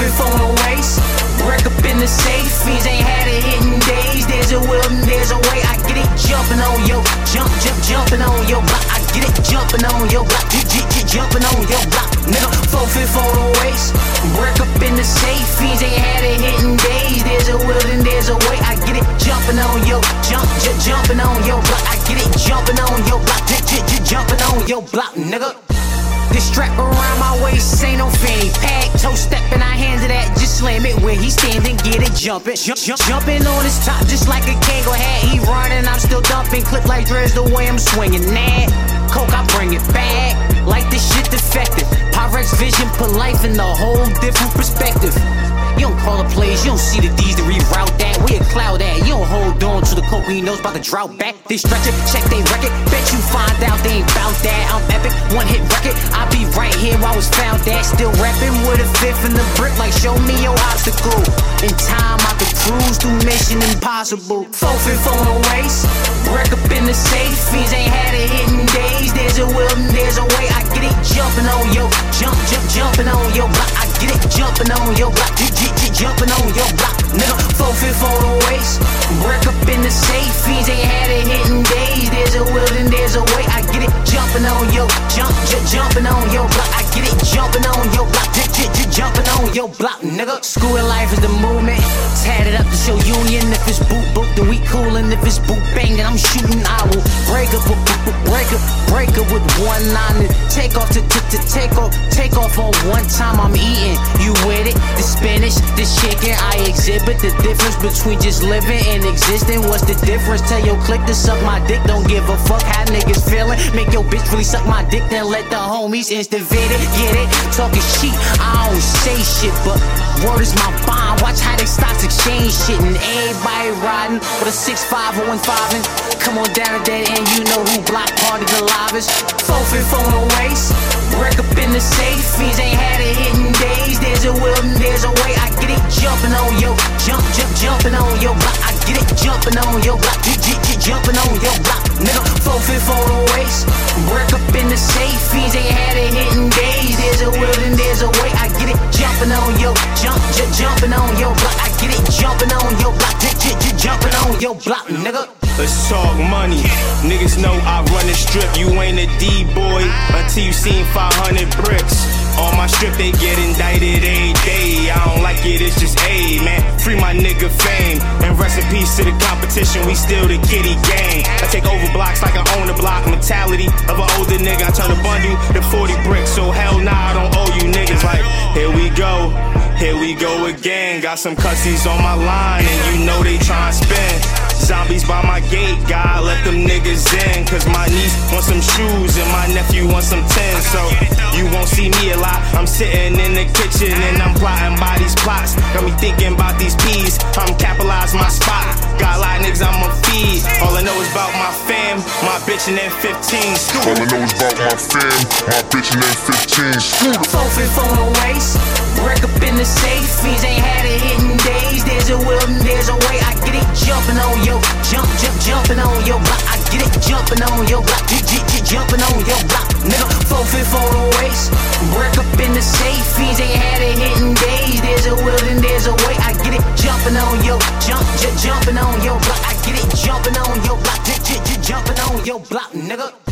free from the waist, Wreck up in the safe, fiends ain't had it hidden days. There's a will and there's a way. I get it jumping on yo, jump, jump, jumping on yo block. I get it jumping on yo block, j j j jumping on yo block. Nigga, Four feet on the waist. Wreck up in the safe, fiends ain't had it hidden days. There's a will and there's a way. I get it jumping on yo, jump, j jumping on yo block. I get it jumping on yo block, j j j jumping on yo block, nigga. This strap around my waist he standing, get it jumping. Jump, jump, jumping on his top just like a Kangol hat. He running, I'm still dumping. Clip like dreads the way I'm swinging that. Coke, I bring it back. Like this shit defective. Pyrex vision put life in a whole different perspective. You don't call the plays, you don't see the D's to reroute that. Where cloud at? You don't hold on to the coke when you know it's about to drought back. They stretch it, check they record. Bet you find out they ain't bout that. I'm epic, one hit record. I be right here I was found at. Still rapping with a fifth in the brick, like show me your obstacle. In time, I could cruise through Mission Impossible. Four fifth on the waist, break up in the safe. Fiends ain't had a hit in jumping on your jump, jump, jumping on yo block. I get it jumping on your block. J- j- j- jumping on your block, nigga. Four fifth on the waist, break up in the safe. Fiends ain't had it hit in days. There's a will and there's a way. I get it jumping on your jump, jumping on your block. I get it jumping on your block, j- j- j- jumping on your block, nigga. School life is the movement. Tatted up to show union. If it's boot boot, then we coolin'. If it's boot bang, then I'm shooting. I will break up, break up, break up with one line and take off to, to, to take off, take off on one time. I'm eating. You with it? The Spanish, the chicken. I exhibit the difference between just living and existing. What's the difference? Tell your click to suck my dick. Don't give a fuck how niggas feeling. Make your bitch really suck my dick, then let the homies it. Get it? Talking shit. I don't say shit, but word is my bond. Watch how they stocks exchange shit and everybody riding with a 6'5 or 1'5 and come on down to that end. You know who block party the. Four fifth on the waist. Break up in the safe. Fiends ain't had a hit in days. There's a will and there's a way. I get it jumping on yo, jump, jump, jumping on your block. I get it jumping on your block. J- j- j- jumping on your block, nigga. Four fifth your block. I get it jumping on your block. Jumping on your block, nigga. Let's talk money. Niggas know I run the strip. You ain't a D boy until you seen 500 bricks. On my strip, they get indicted every day. I don't like it, it's just A, man. Free my nigga fame. And peace to the competition, we still the kitty gang. I take over blocks like I own the block. Mentality of an older nigga. I turn a bundle to 40 bricks. So hell nah, I don't owe you niggas. Like, here we go. Here we go again. Got some cussies on my line, and you know they tryna spin. Zombies by my gate, God let them niggas in. Cause my niece wants some shoes and my nephew wants some tins. So you won't see me a lot. I'm sitting in the kitchen and I'm plotting by these plots. Got me thinking about these peas. I'm capitalize my spot. Got a lot of niggas I'ma feed. All I know is about my fam, my bitch and then 15. All I know is about my fam, my bitch and then 15. Scooter. Four fifth on the waist. Jumping on your block. J- j- j- jumping on your block, nigga. Four fifth on the waist. Break up in the safe. Fiends ain't had a hit in days. There's a will and there's a way. I get it jumping on yo, jump, j- jumping on your block. I get it jumping on your block. J- j- j- jumping on your block, nigga.